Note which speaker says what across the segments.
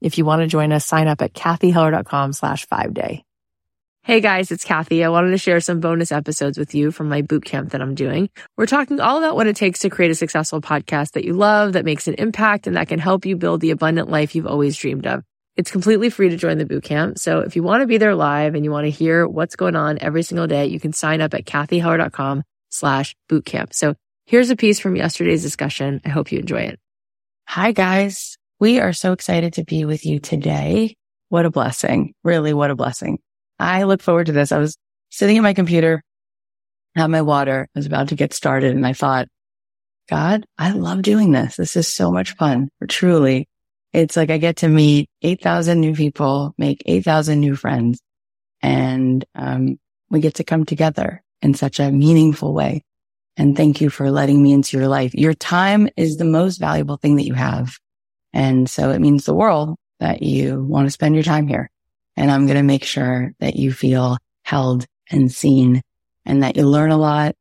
Speaker 1: If you want to join us, sign up at cathyheller.com slash five day. Hey guys, it's Cathy. I wanted to share some bonus episodes with you from my boot camp that I'm doing. We're talking all about what it takes to create a successful podcast that you love, that makes an impact, and that can help you build the abundant life you've always dreamed of. It's completely free to join the boot camp. So if you want to be there live and you want to hear what's going on every single day, you can sign up at cathyheller.com slash bootcamp. So here's a piece from yesterday's discussion. I hope you enjoy it. Hi guys. We are so excited to be with you today. What a blessing. Really, what a blessing. I look forward to this. I was sitting at my computer, had my water, I was about to get started and I thought, God, I love doing this. This is so much fun. Truly. It's like I get to meet 8,000 new people, make 8,000 new friends, and um, we get to come together in such a meaningful way. And thank you for letting me into your life. Your time is the most valuable thing that you have. And so it means the world that you want to spend your time here. And I'm going to make sure that you feel held and seen and that you learn a lot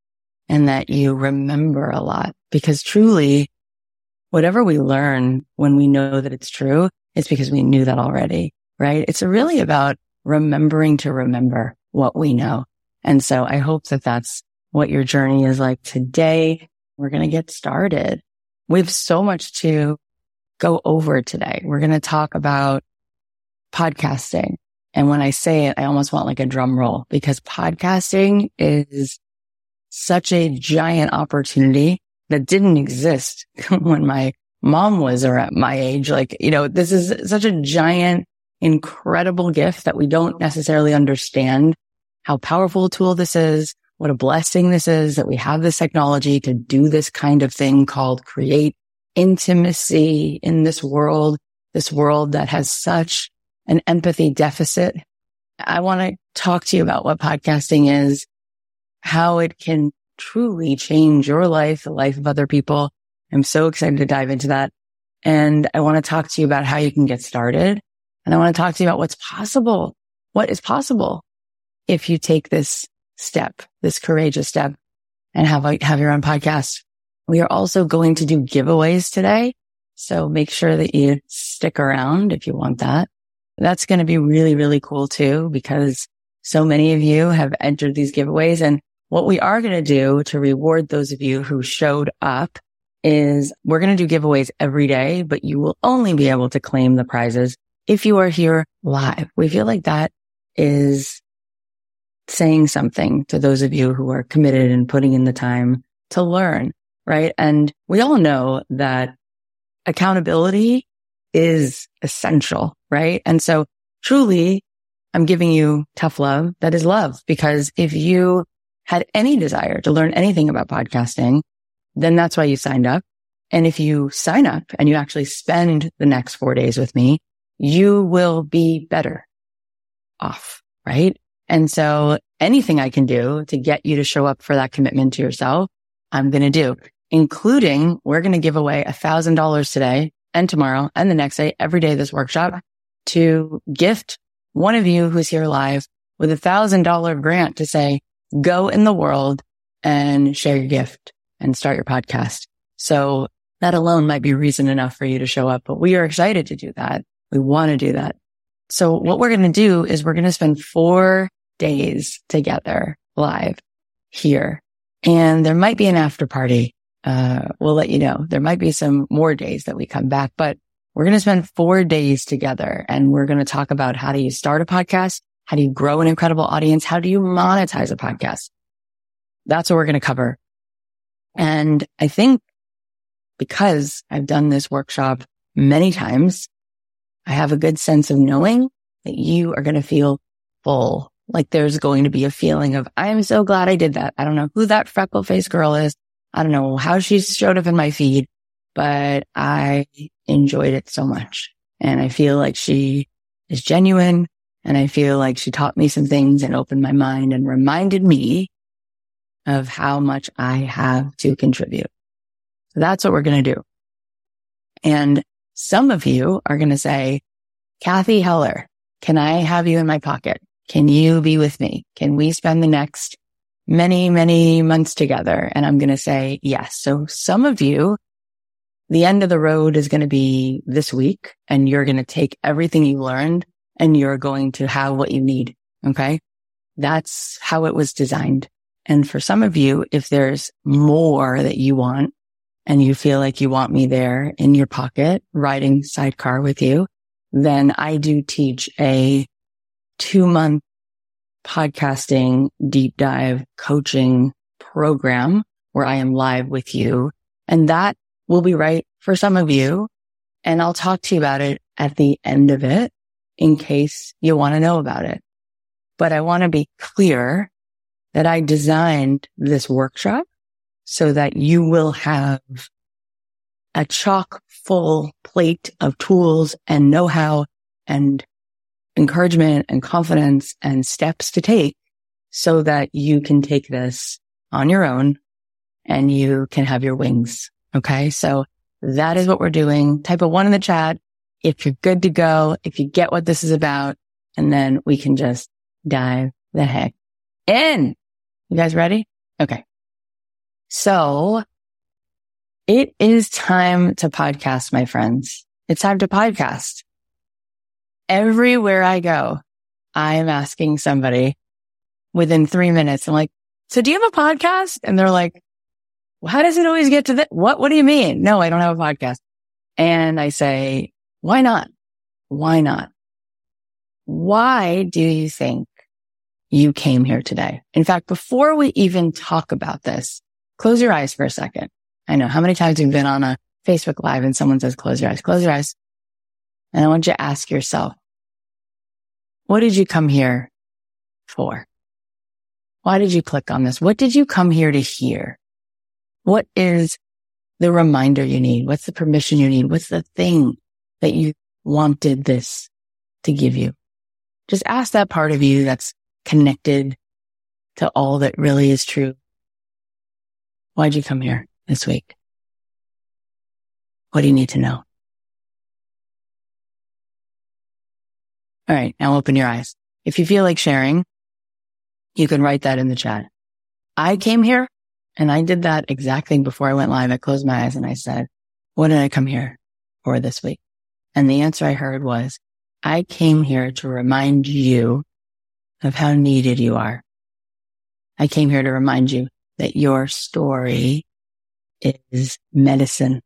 Speaker 1: and that you remember a lot because truly whatever we learn when we know that it's true, it's because we knew that already, right? It's really about remembering to remember what we know. And so I hope that that's what your journey is like today. We're going to get started. We have so much to go over today. We're going to talk about podcasting. And when I say it, I almost want like a drum roll because podcasting is such a giant opportunity that didn't exist when my mom was at my age. Like, you know, this is such a giant, incredible gift that we don't necessarily understand how powerful a tool this is, what a blessing this is that we have this technology to do this kind of thing called create intimacy in this world, this world that has such an empathy deficit. I want to talk to you about what podcasting is, how it can truly change your life, the life of other people. I'm so excited to dive into that. And I want to talk to you about how you can get started. And I want to talk to you about what's possible. What is possible if you take this step, this courageous step and have, have your own podcast. We are also going to do giveaways today. So make sure that you stick around if you want that. That's going to be really, really cool too, because so many of you have entered these giveaways. And what we are going to do to reward those of you who showed up is we're going to do giveaways every day, but you will only be able to claim the prizes if you are here live. We feel like that is saying something to those of you who are committed and putting in the time to learn, right? And we all know that accountability is essential, right? And so truly I'm giving you tough love that is love because if you had any desire to learn anything about podcasting, then that's why you signed up. And if you sign up and you actually spend the next four days with me, you will be better off, right? And so anything I can do to get you to show up for that commitment to yourself, I'm going to do, including we're going to give away a thousand dollars today and tomorrow and the next day, every day this workshop to gift one of you who's here live with a thousand dollar grant to say, go in the world and share your gift and start your podcast. So that alone might be reason enough for you to show up, but we are excited to do that. We want to do that. So what we're going to do is we're going to spend four days together live here. And there might be an after party. Uh, we'll let you know. There might be some more days that we come back, but we're going to spend four days together and we're going to talk about how do you start a podcast? How do you grow an incredible audience? How do you monetize a podcast? That's what we're going to cover. And I think because I've done this workshop many times, I have a good sense of knowing that you are going to feel full like there's going to be a feeling of, I am so glad I did that. I don't know who that freckle faced girl is. I don't know how she showed up in my feed, but I enjoyed it so much. And I feel like she
Speaker 2: is genuine. And I feel like she taught me some things and opened my mind and reminded me of how much I have to contribute. So that's what we're going to do. And some of you are going to say, Cathy Heller, can I have you in my pocket? Can you be with me? Can we spend the next many, many months together? And I'm going to say yes. So some of you, the end of the road is going to be this week and you're going to take everything you learned and you're going to have what you need. Okay. That's how it was designed. And for some of you, if there's more that you want and you feel like you want me there in your pocket, riding sidecar with you, then I do teach a two month podcasting deep dive coaching program where I am live with you. And that will be right for some of you. And I'll talk to you about it at the end of it in case you want to know about it. But I want to be clear that I designed this workshop so that you will have a chock full plate of tools and know how and encouragement and confidence and steps to take so that you can take this on your own and you can have your wings. Okay. So that is what we're doing. Type a one in the chat if you're good to go, if you get what this is about, and then we can just dive the heck in. You guys ready? Okay. So it is time to podcast, my friends. It's time to podcast. Everywhere I go, I am asking somebody within three minutes. I'm like, so do you have a podcast? And they're like, well, how does it always get to that? What, what do you mean? No, I don't have a podcast. And I say, why not? Why not? Why do you think you came here today? In fact, before we even talk about this, close your eyes for a second. I know how many times you've been on a Facebook live and someone says, close your eyes, close your eyes. And I want you to ask yourself, what did you come here for? Why did you click on this? What did you come here to hear? What is the reminder you need? What's the permission you need? What's the thing that you wanted this to give you? Just ask that part of you that's connected to all that really is true. Why'd you come here? this week? What do you need to know? All right. Now open your eyes. If you feel like sharing, you can write that in the chat. I came here and I did that exact thing before I went live. I closed my eyes and I said, what did I come here for this week? And the answer I heard was, I came here to remind you of how needed you are. I came here to remind you that your story is medicine.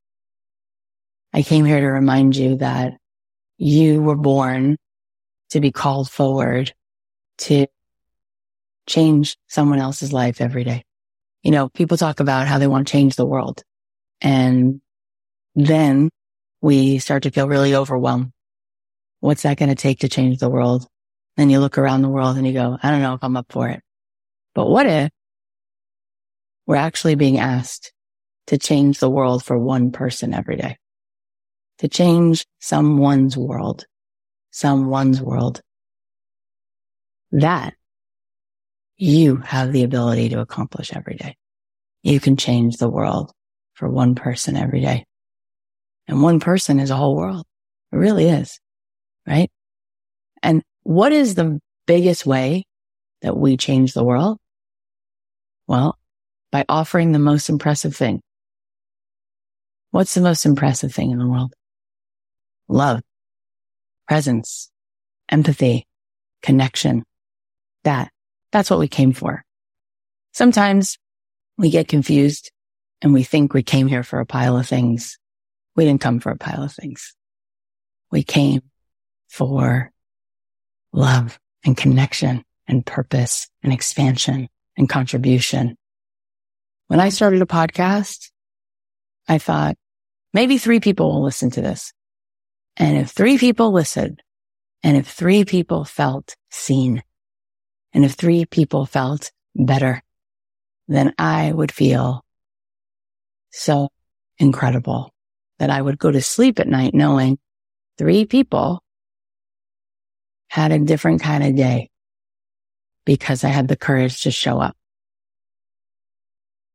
Speaker 2: I came here to remind you that you were born to be called forward to change someone else's life every day. You know, people talk about how they want to change the world and then we start to feel really overwhelmed. What's that going to take to change the world? Then you look around the world and you go, I don't know if I'm up for it. But what if we're actually being asked to change the world for one person every day, to change someone's world, someone's world. That you have the ability to accomplish every day. You can change the world for one person every day. And one person is a whole world. It really is. Right. And what is the biggest way that we change the world? Well, by offering the most impressive thing, What's the most impressive thing in the world? Love, presence, empathy, connection. That, that's what we came for. Sometimes we get confused and we think we came here for a pile of things. We didn't come for a pile of things. We came for love and connection and purpose and expansion and contribution. When I started a podcast, I thought maybe three people will listen to this. And if three people listened and if three people felt seen and if three people felt better, then I would feel so incredible that I would go to sleep at night knowing three people had a different kind of day because I had the courage to show up.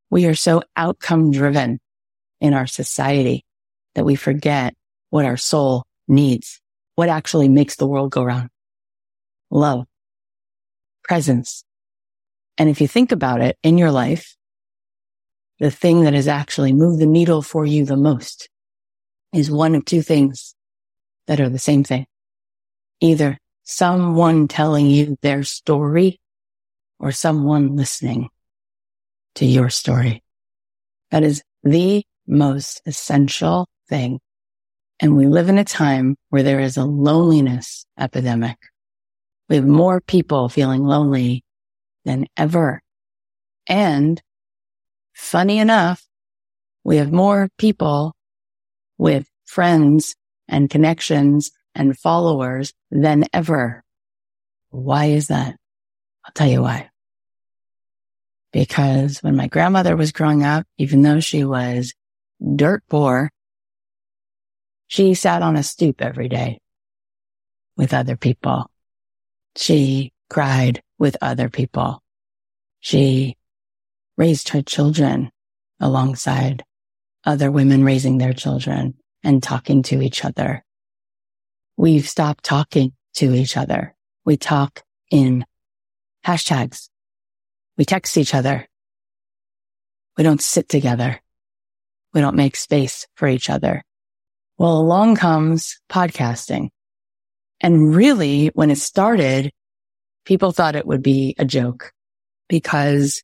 Speaker 2: We are so outcome driven in our society that we forget what our soul needs, what actually makes the world go round. Love, presence. And if you think about it in your life, the thing that has actually moved the needle for you the most is one of two things that are the same thing. Either someone telling you their story or someone listening to your story. That is the most essential thing. And we live in a time where there is a loneliness epidemic. We have more people feeling lonely than ever. And funny enough, we have more people with friends and connections and followers than ever. Why is that? I'll tell you why. Because when my grandmother was growing up, even though she was dirt poor, she sat on a stoop every day with other people. She cried with other people. She raised her children alongside other women raising their children and talking to each other. We've stopped talking to each other. We talk in hashtags. We text each other. We don't sit together. We don't make space for each other. Well, along comes podcasting. And really, when it started, people thought it would be a joke because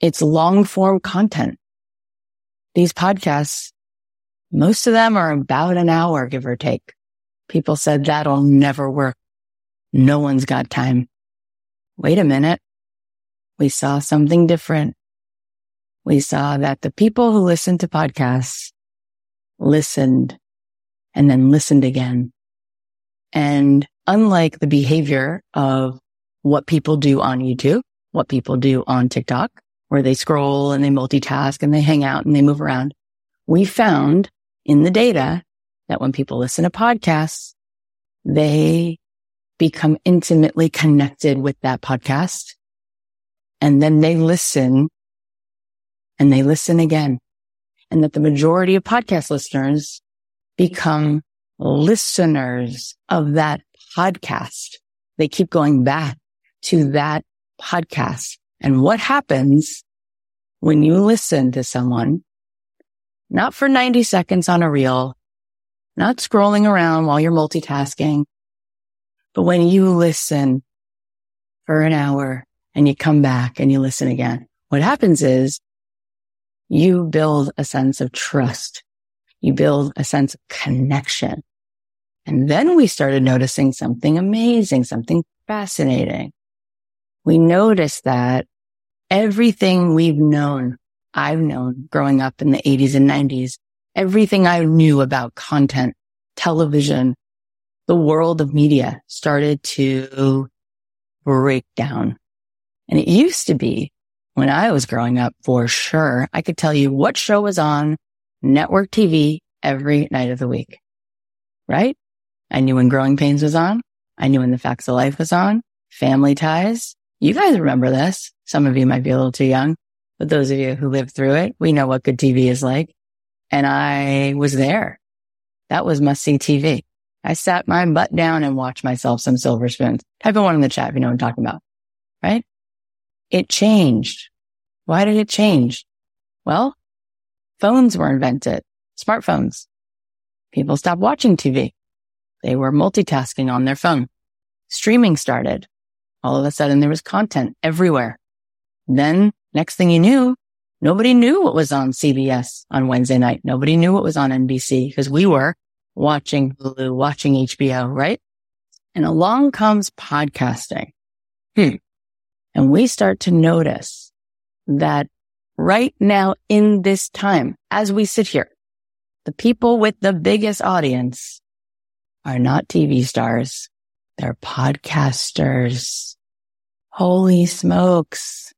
Speaker 2: it's long form content. These podcasts, most of them are about an hour, give or take. People said that'll never work. No one's got time. Wait a minute. We saw something different. We saw that the people who listen to podcasts listened and then listened again. And unlike the behavior of what people do on YouTube, what people do on TikTok, where they scroll and they multitask and they hang out and they move around, we found in the data that when people listen to podcasts, they become intimately connected with that podcast. And then they listen and they listen again. And that the majority of podcast listeners become listeners of that podcast. They keep going back to that podcast. And what happens when you listen to someone, not for 90 seconds on a reel, not scrolling around while you're multitasking, but when you listen for an hour and you come back and you listen again, what happens is you build a sense of trust. You build a sense of connection. And then we started noticing something amazing, something fascinating. We noticed that everything we've known, I've known growing up in the 80s and 90s everything I knew about content, television, the world of media started to break down. And it used to be when I was growing up for sure, I could tell you what show was on network TV every night of the week, right? I knew when Growing Pains was on. I knew when The Facts of Life was on, Family Ties. You guys remember this. Some of you might be a little too young, but those of you who lived through it, we know what good TV is like and I was there. That was must see TV. I sat my butt down and watched myself some silver spoons. Type in one in the chat if you know what I'm talking about, right? It changed. Why did it change? Well, phones were invented, smartphones. People stopped watching TV. They were multitasking on their phone. Streaming started. All of a sudden there was content everywhere. Then next thing you knew, Nobody knew what was on CBS on Wednesday night. Nobody knew what was on NBC because we were watching Hulu, watching HBO, right? And along comes podcasting. Hmm. And we start to notice that right now in this time, as we sit here, the people with the biggest audience are not TV stars. They're podcasters. Holy smokes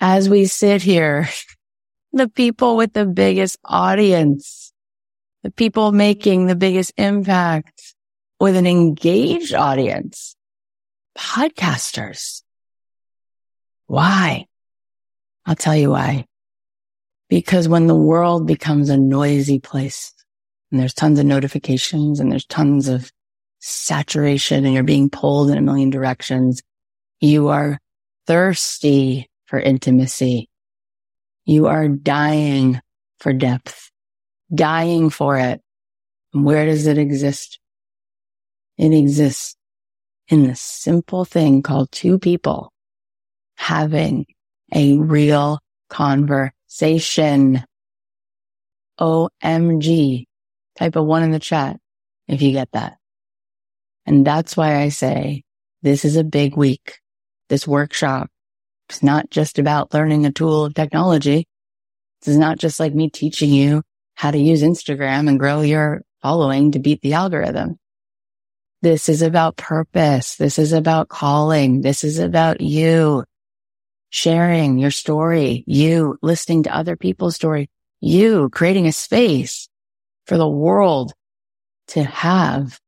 Speaker 2: as we sit here, the people with the biggest audience, the people making the biggest impact, with an engaged audience, podcasters. Why? I'll tell you why. Because when the world becomes a noisy place and there's tons of notifications and there's tons of saturation and you're being pulled in a million directions, you are thirsty for intimacy. You are dying for depth, dying for it. And where does it exist? It exists in the simple thing called two people having a real conversation. OMG. Type a one in the chat if you get that. And that's why I say this is a big week. This workshop is not just about learning a tool of technology. This is not just like me teaching you how to use Instagram and grow your following to beat the algorithm. This is about purpose. This is about calling. This is about you sharing your story, you listening to other people's story, you creating a space for the world to have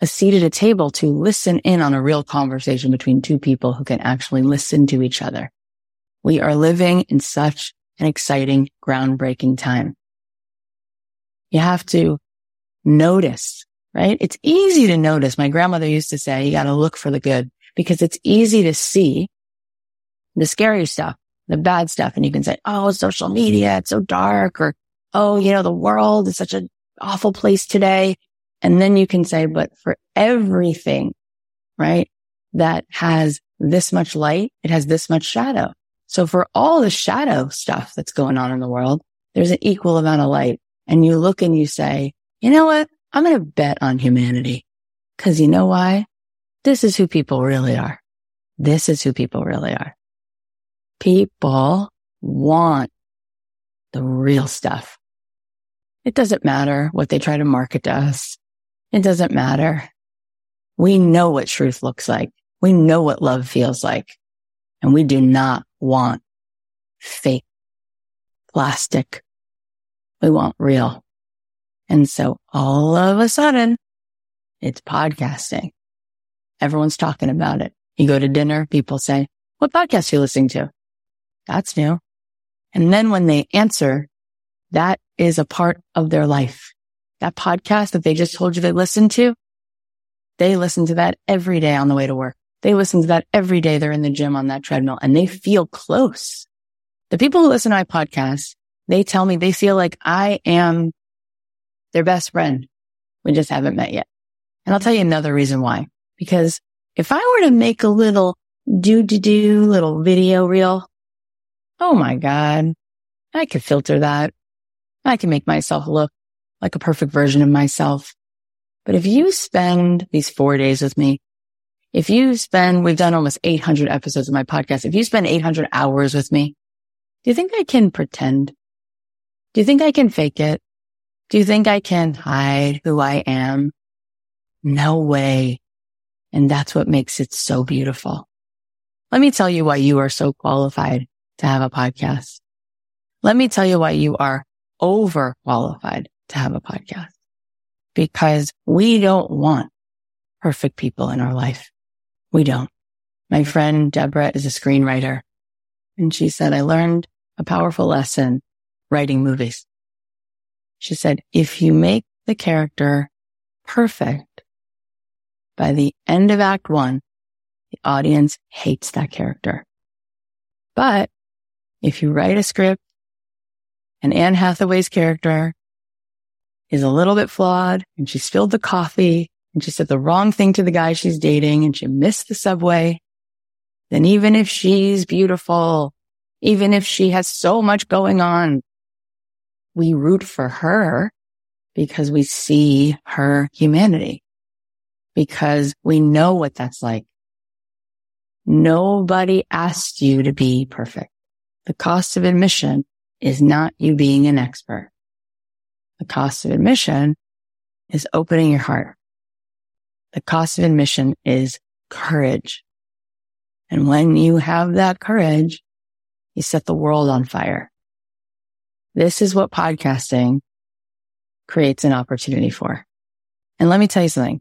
Speaker 2: a seat at a table to listen in on a real conversation between two people who can actually listen to each other. We are living in such an exciting, groundbreaking time. You have to notice, right? It's easy to notice. My grandmother used to say, you got to look for the good because it's easy to see the scary stuff, the bad stuff. And you can say, Oh, social media, it's so dark or, Oh, you know, the world is such an awful place today. And then you can say, but for everything, right, that has this much light, it has this much shadow. So for all the shadow stuff that's going on in the world, there's an equal amount of light. And you look and you say, you know what? I'm going to bet on humanity. Cause you know why? This is who people really are. This is who people really are. People want the real stuff. It doesn't matter what they try to market to us. It doesn't matter. We know what truth looks like. We know what love feels like. And we do not want fake plastic. We want real. And so all of a sudden it's podcasting. Everyone's talking about it. You go to dinner, people say, what podcast are you listening to? That's new. And then when they answer, that is a part of their life. That podcast that they just told you they listened to, they listen to that every day on the way to work. They listen to that every day they're in the gym on that treadmill and they feel close. The people who listen to my podcast, they tell me they feel like I am their best friend. We just haven't met yet. And I'll tell you another reason why. Because if I were to make a little do do do little video reel Oh my God. I could filter that. I can make myself look like a perfect version of myself. But if you spend these four days with me, if you spend, we've done almost 800 episodes of my podcast. If you spend 800 hours with me, do you think I can pretend? Do you think I can fake it? Do you think I can hide who I am? No way. And that's what makes it so beautiful. Let me tell you why you are so qualified to have a podcast. Let me tell you why you are overqualified to have a podcast because we don't want perfect people in our life. We don't. My friend Deborah is a screenwriter and she said, I learned a powerful lesson writing movies. She said, if you make the character perfect by the end of act one, the audience hates that character. But if you write a script and Anne Hathaway's character is a little bit flawed and she spilled the coffee and she said the wrong thing to the guy she's dating and she missed the subway, then even if she's beautiful, even if she has so much going on, we root for her because we see her humanity, because we know what that's like. Nobody asked you to be perfect. The cost of admission is not you being an expert. The cost of admission is opening your heart. The cost of admission is courage. And when you have that courage, you set the world on fire. This is what podcasting creates an opportunity for. And let me tell you something.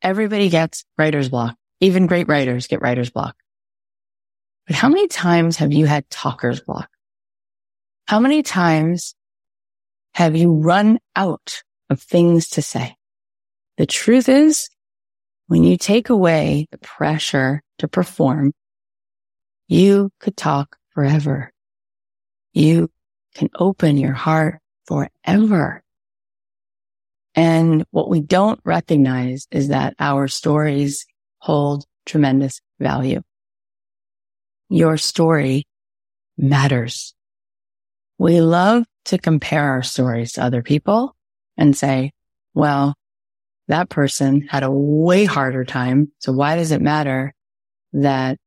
Speaker 2: Everybody gets writer's block. Even great writers get writer's block. But how many times have you had talker's block? How many times have you run out of things to say? The truth is, when you take away the pressure to perform, you could talk forever. You can open your heart forever. And what we don't recognize is that our stories hold tremendous value. Your story matters. We love to compare our stories to other people and say, well, that person had a way harder time. So why does it matter that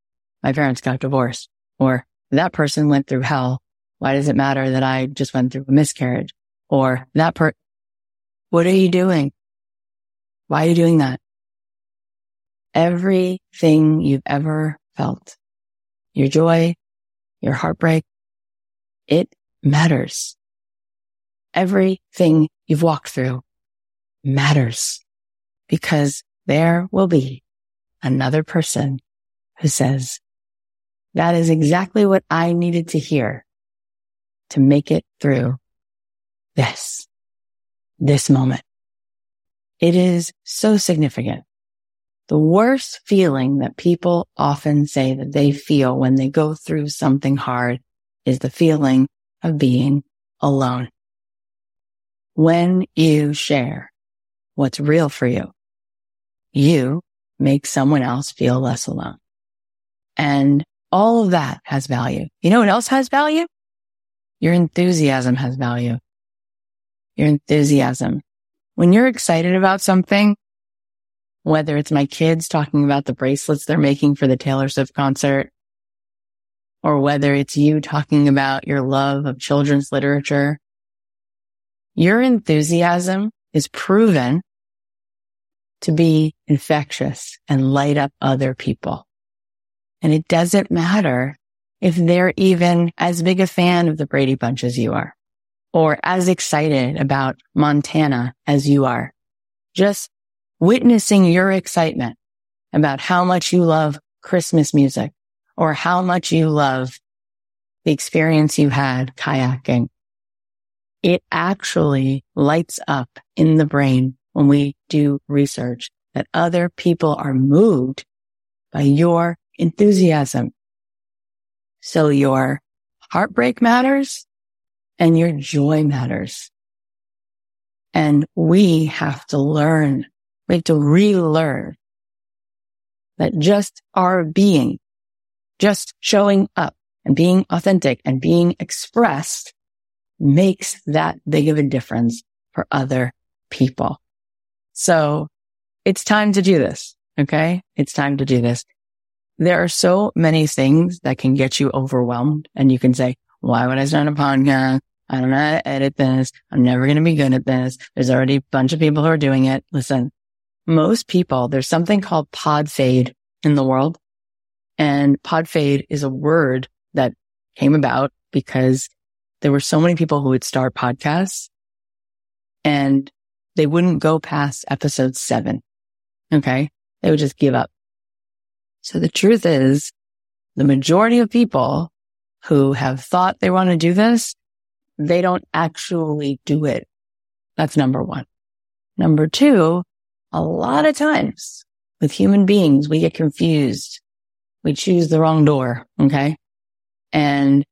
Speaker 2: my parents got divorced or that person went through hell? Why does it matter that I just went through a miscarriage or that per, what are you doing? Why are you doing that? Everything you've ever felt, your joy, your heartbreak, it matters. Everything you've walked through matters because there will be another person who says, that is exactly what I needed to hear to make it through this, this moment. It is so significant. The worst feeling that people often say that they feel when they go through something hard is the feeling of being alone. When you share what's real for you, you make someone else feel less alone. And all of that has value. You know what else has value? Your enthusiasm has value. Your enthusiasm. When you're excited about something, whether it's my kids talking about the bracelets they're making for the Taylor Swift concert, or whether it's you talking about your love of children's literature, your enthusiasm is proven to be infectious and light up other people. And it doesn't matter if they're even as big a fan of the Brady Bunch as you are or as excited about Montana as you are. Just witnessing your excitement about how much you love Christmas music or how much you love the experience you had kayaking. It actually lights up in the brain when we do research that other people are moved by your enthusiasm. So your heartbreak matters and your joy matters. And we have to learn, we have to relearn that just our being, just showing up and being authentic and being expressed makes that big of a difference for other people. So it's time to do this. Okay. It's time to do this. There are so many things that can get you overwhelmed and you can say, why would I start a podcast? I don't know how to edit this. I'm never going to be good at this. There's already a bunch of people who are doing it. Listen, most people, there's something called pod fade in the world. And pod fade is a word that came about because there were so many people who would start podcasts and they wouldn't go past episode seven. Okay. They would just give up. So the truth is the majority of people who have thought they want to do this, they don't actually do it. That's number one. Number two, a lot of times with human beings, we get confused. We choose the wrong door. Okay. And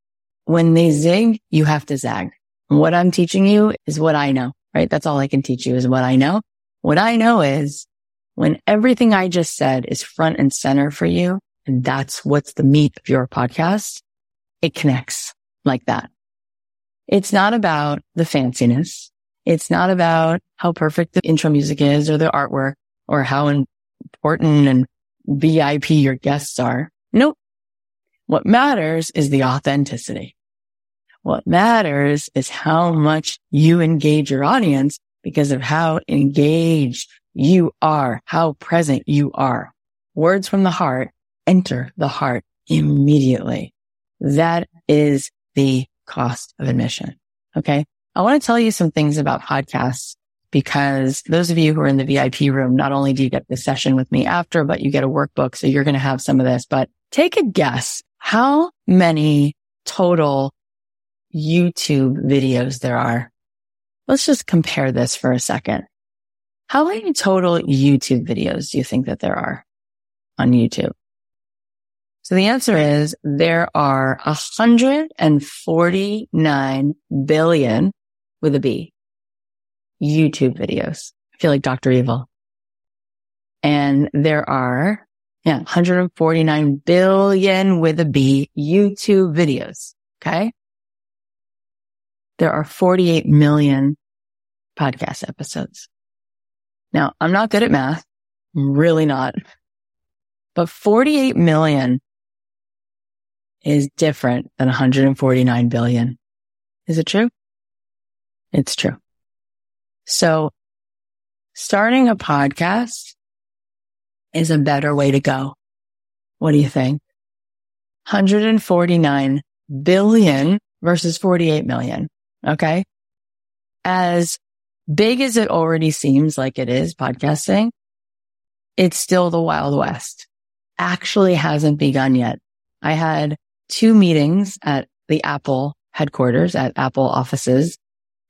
Speaker 2: when they zig, you have to zag. what I'm teaching you is what I know right? That's all I can teach you is what I know. What I know is when everything I just said is front and center for you, and that's what's the meat of your podcast, it connects like that. It's not about the fanciness. It's not about how perfect the intro music is or the artwork or how important and VIP your guests are. Nope. What matters is the authenticity. What matters is how much you engage your audience because of how engaged you are, how present you are. Words from the heart enter the heart immediately. That is the cost of admission. Okay. I want to tell you some things about podcasts because those of you who are in the VIP room, not only do you get the session with me after, but you get a workbook. So you're going to have some of this, but take a guess how many total YouTube videos there are. Let's just compare this for a second. How many total YouTube videos do you think that there are on YouTube? So the answer is there are 149 billion with a B YouTube videos. I feel like Dr. Evil. And there are, yeah, 149 billion with a B YouTube videos. Okay. There are 48 million podcast episodes. Now I'm not good at math. I'm really not, but 48 million is different than 149 billion. Is it true? It's true. So starting a podcast is a better way to go. What do you think? 149 billion versus 48 million. Okay. As big as it already seems like it is podcasting, it's still the wild west. Actually hasn't begun yet. I had two meetings at the Apple headquarters at Apple offices.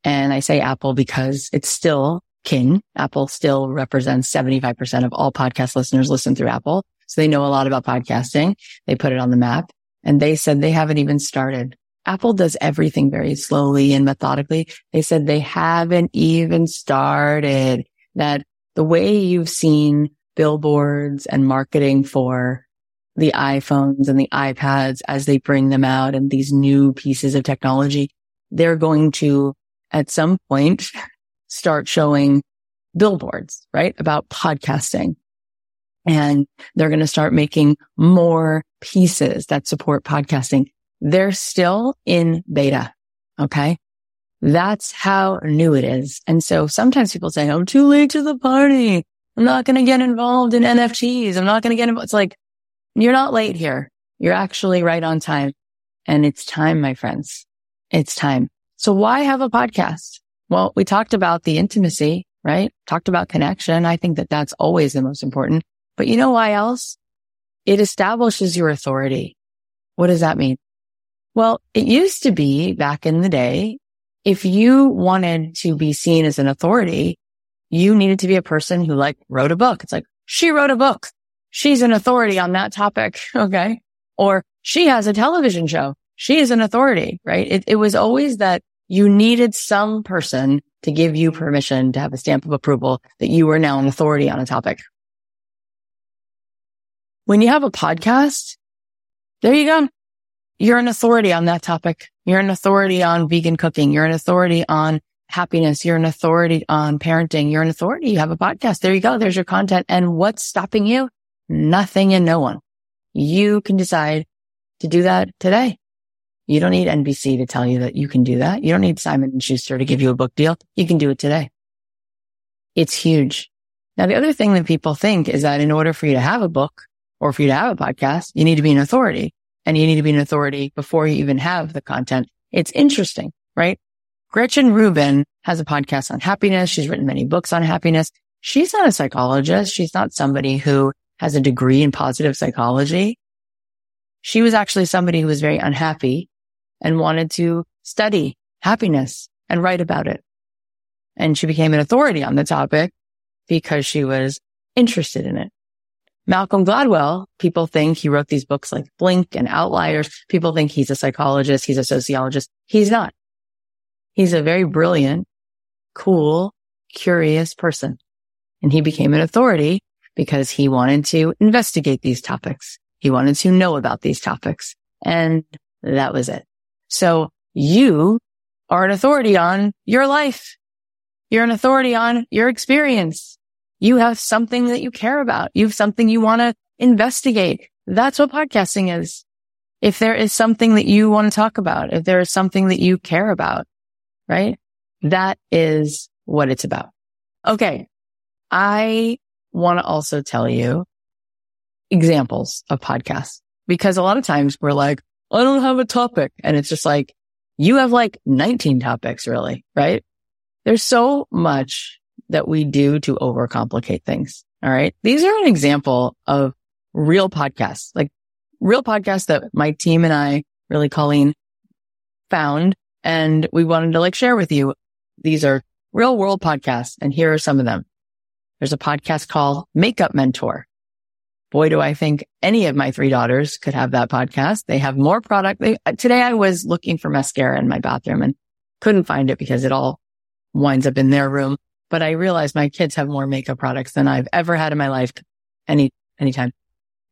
Speaker 2: And I say Apple because it's still king. Apple still represents 75% of all podcast listeners listen through Apple. So they know a lot about podcasting. They put it on the map and they said they haven't even started. Apple does everything very slowly and methodically. They said they haven't even started that the way you've seen billboards and marketing for the iPhones and the iPads as they bring them out and these new pieces of technology, they're going to at some point start showing billboards, right? About podcasting. And they're going to start making more pieces that support podcasting. They're still in beta. Okay. That's how new it is. And so sometimes people say, I'm too late to the party. I'm not going to get involved in NFTs. I'm not going to get involved. It's like, you're not late here. You're actually right on time. And it's time, my friends. It's time. So why have a podcast? Well, we talked about the intimacy, right? Talked about connection. I think that that's always the most important. But you know why else? It establishes your authority. What does that mean? Well, it used to be back in the day, if you wanted to be seen as an authority, you needed to be a person who like wrote a book. It's like, she wrote a book she's an authority on that topic. Okay. Or she has a television show. She is an authority, right? It, it was always that you needed some person to give you permission to have a stamp of approval that you are now an authority on a topic. When you have a podcast, there you go. You're an authority on that topic. You're an authority on vegan cooking. You're an authority on happiness. You're an authority on parenting. You're an authority. You have a podcast. There you go. There's your content. And what's stopping you? nothing and no one. You can decide to do that today. You don't need NBC to tell you that you can do that. You don't need Simon and Schuster to give you a book deal. You can do it today. It's huge. Now, the other thing that people think is that in order for you to have a book or for you to have a podcast, you need to be an authority and you need to be an authority before you even have the content. It's interesting, right? Gretchen Rubin has a podcast on happiness. She's written many books on happiness. She's not a psychologist. She's not somebody who has a degree in positive psychology. She was actually somebody who was very unhappy and wanted to study happiness and write about it. And she became an authority on the topic because she was interested in it. Malcolm Gladwell, people think he wrote these books like Blink and Outliers. People think he's a psychologist. He's a sociologist. He's not. He's a very brilliant, cool, curious person. And he became an authority because he wanted to investigate these topics. He wanted to know about these topics. And that was it. So you are an authority on your life. You're an authority on your experience. You have something that you care about. You have something you want to investigate. That's what podcasting is. If there is something that you want to talk about, if there is something that you care about, right? That is what it's about. Okay. I want to also tell you examples of podcasts because a lot of times we're like, I don't have a topic. And it's just like, you have like 19 topics really, right? There's so much that we do to overcomplicate things. All right. These are an example of real podcasts, like real podcasts that my team and I, really Colleen found and we wanted to like share with you. These are real world podcasts. And here are some of them. There's a podcast called Makeup Mentor. Boy, do I think any of my three daughters could have that podcast. They have more product. They, uh, today I was looking for mascara in my bathroom and couldn't find it because it all winds up in their room. But I realized my kids have more makeup products than I've ever had in my life. Any, anytime.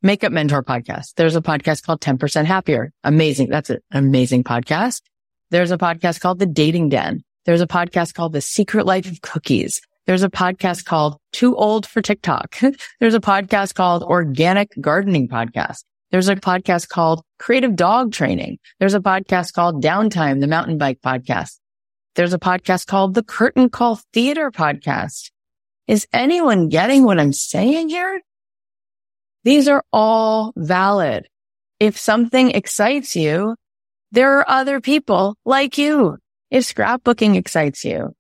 Speaker 2: Makeup Mentor podcast. There's a podcast called 10% Happier. Amazing. That's an amazing podcast. There's a podcast called The Dating Den. There's a podcast called The Secret Life of Cookies. There's a podcast called Too Old for TikTok. There's a podcast called Organic Gardening Podcast. There's a podcast called Creative Dog Training. There's a podcast called Downtime, the mountain bike podcast. There's a podcast called the Curtain Call Theater podcast. Is anyone getting what I'm saying here? These are all valid. If something excites you, there are other people like you. If scrapbooking excites you,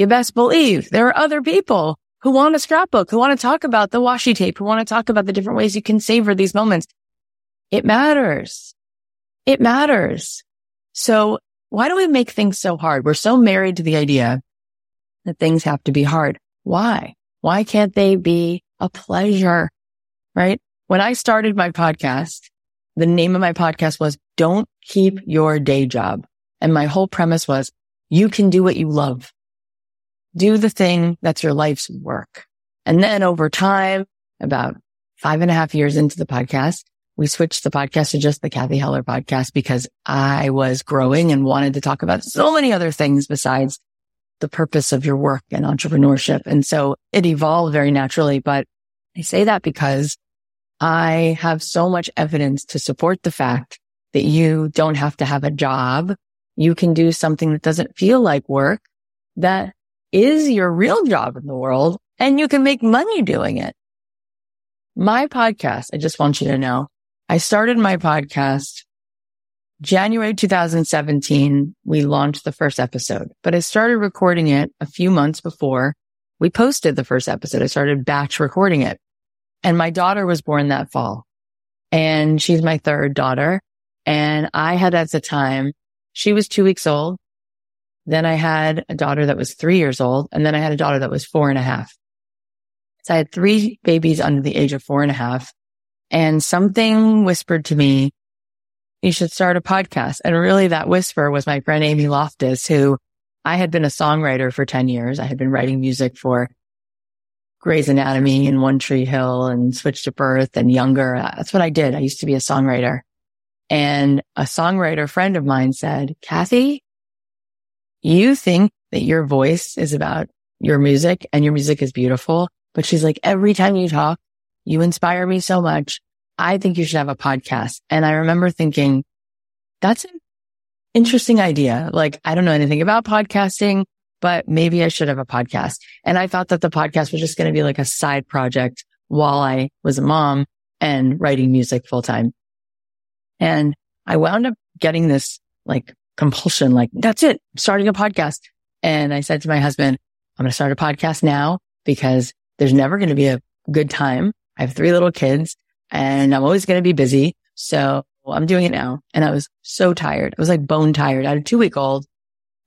Speaker 2: you best believe there are other people who want a scrapbook, who want to talk about the washi tape, who want to talk about the different ways you can savor these moments. It matters. It matters. So why do we make things so hard? We're so married to the idea that things have to be hard. Why? Why can't they be a pleasure? Right? When I started my podcast, the name of my podcast was Don't Keep Your Day Job. And my whole premise was you can do what you love. Do the thing that's your life's work. And then over time, about five and a half years into the podcast, we switched the podcast to just the Cathy Heller podcast because I was growing and wanted to talk about so many other things besides the purpose of your work and entrepreneurship. And so it evolved very naturally. But I say that because I have so much evidence to support the fact that you don't have to have a job. You can do something that doesn't feel like work that is your real job in the world and you can make money doing it. My podcast, I just want you to know, I started my podcast January 2017. We launched the first episode, but I started recording it a few months before we posted the first episode. I started batch recording it and my daughter was born that fall and she's my third daughter. And I had at the time, she was two weeks old. Then I had a daughter that was three years old. And then I had a daughter that was four and a half. So I had three babies under the age of four and a half and something whispered to me, you should start a podcast. And really that whisper was my friend Amy Loftus, who I had been a songwriter for 10 years. I had been writing music for Grey's Anatomy and One Tree Hill and Switched at Birth and Younger. That's what I did. I used to be a songwriter. And a songwriter friend of mine said, Cathy, you think that your voice is about your music and your music is beautiful. But she's like, every time you talk, you inspire me so much. I think you should have a podcast. And I remember thinking, that's an interesting idea. Like, I don't know anything about podcasting, but maybe I should have a podcast. And I thought that the podcast was just going to be like a side project while I was a mom and writing music full time. And I wound up getting this like compulsion, like, that's it, starting a podcast. And I said to my husband, I'm going to start a podcast now because there's never going to be a good time I have three little kids and I'm always going to be busy. So I'm doing it now. And I was so tired. I was like bone tired. I had a two week old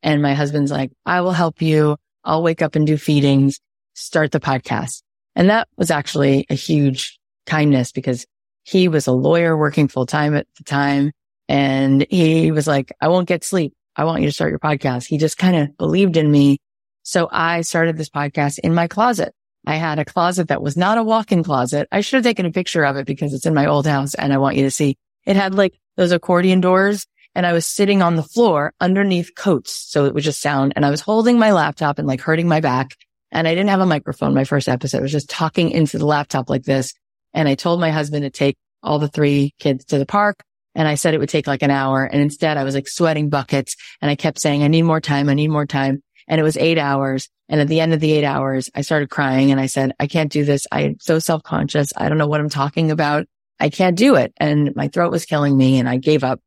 Speaker 2: and my husband's like, I will help you. I'll wake up and do feedings, start the podcast. And that was actually a huge kindness because he was a lawyer working full time at the time. And he was like, I won't get sleep. I want you to start your podcast. He just kind of believed in me. So I started this podcast in my closet. I had a closet that was not a walk-in closet. I should have taken a picture of it because it's in my old house and I want you to see. It had like those accordion doors and I was sitting on the floor underneath coats. So it would just sound and I was holding my laptop and like hurting my back and I didn't have a microphone. My first episode I was just talking into the laptop like this. And I told my husband to take all the three kids to the park. And I said it would take like an hour. And instead I was like sweating buckets and I kept saying, I need more time. I need more time and it was eight hours. And at the end of the eight hours, I started crying and I said, I can't do this. I'm so self-conscious. I don't know what I'm talking about. I can't do it. And my throat was killing me and I gave up.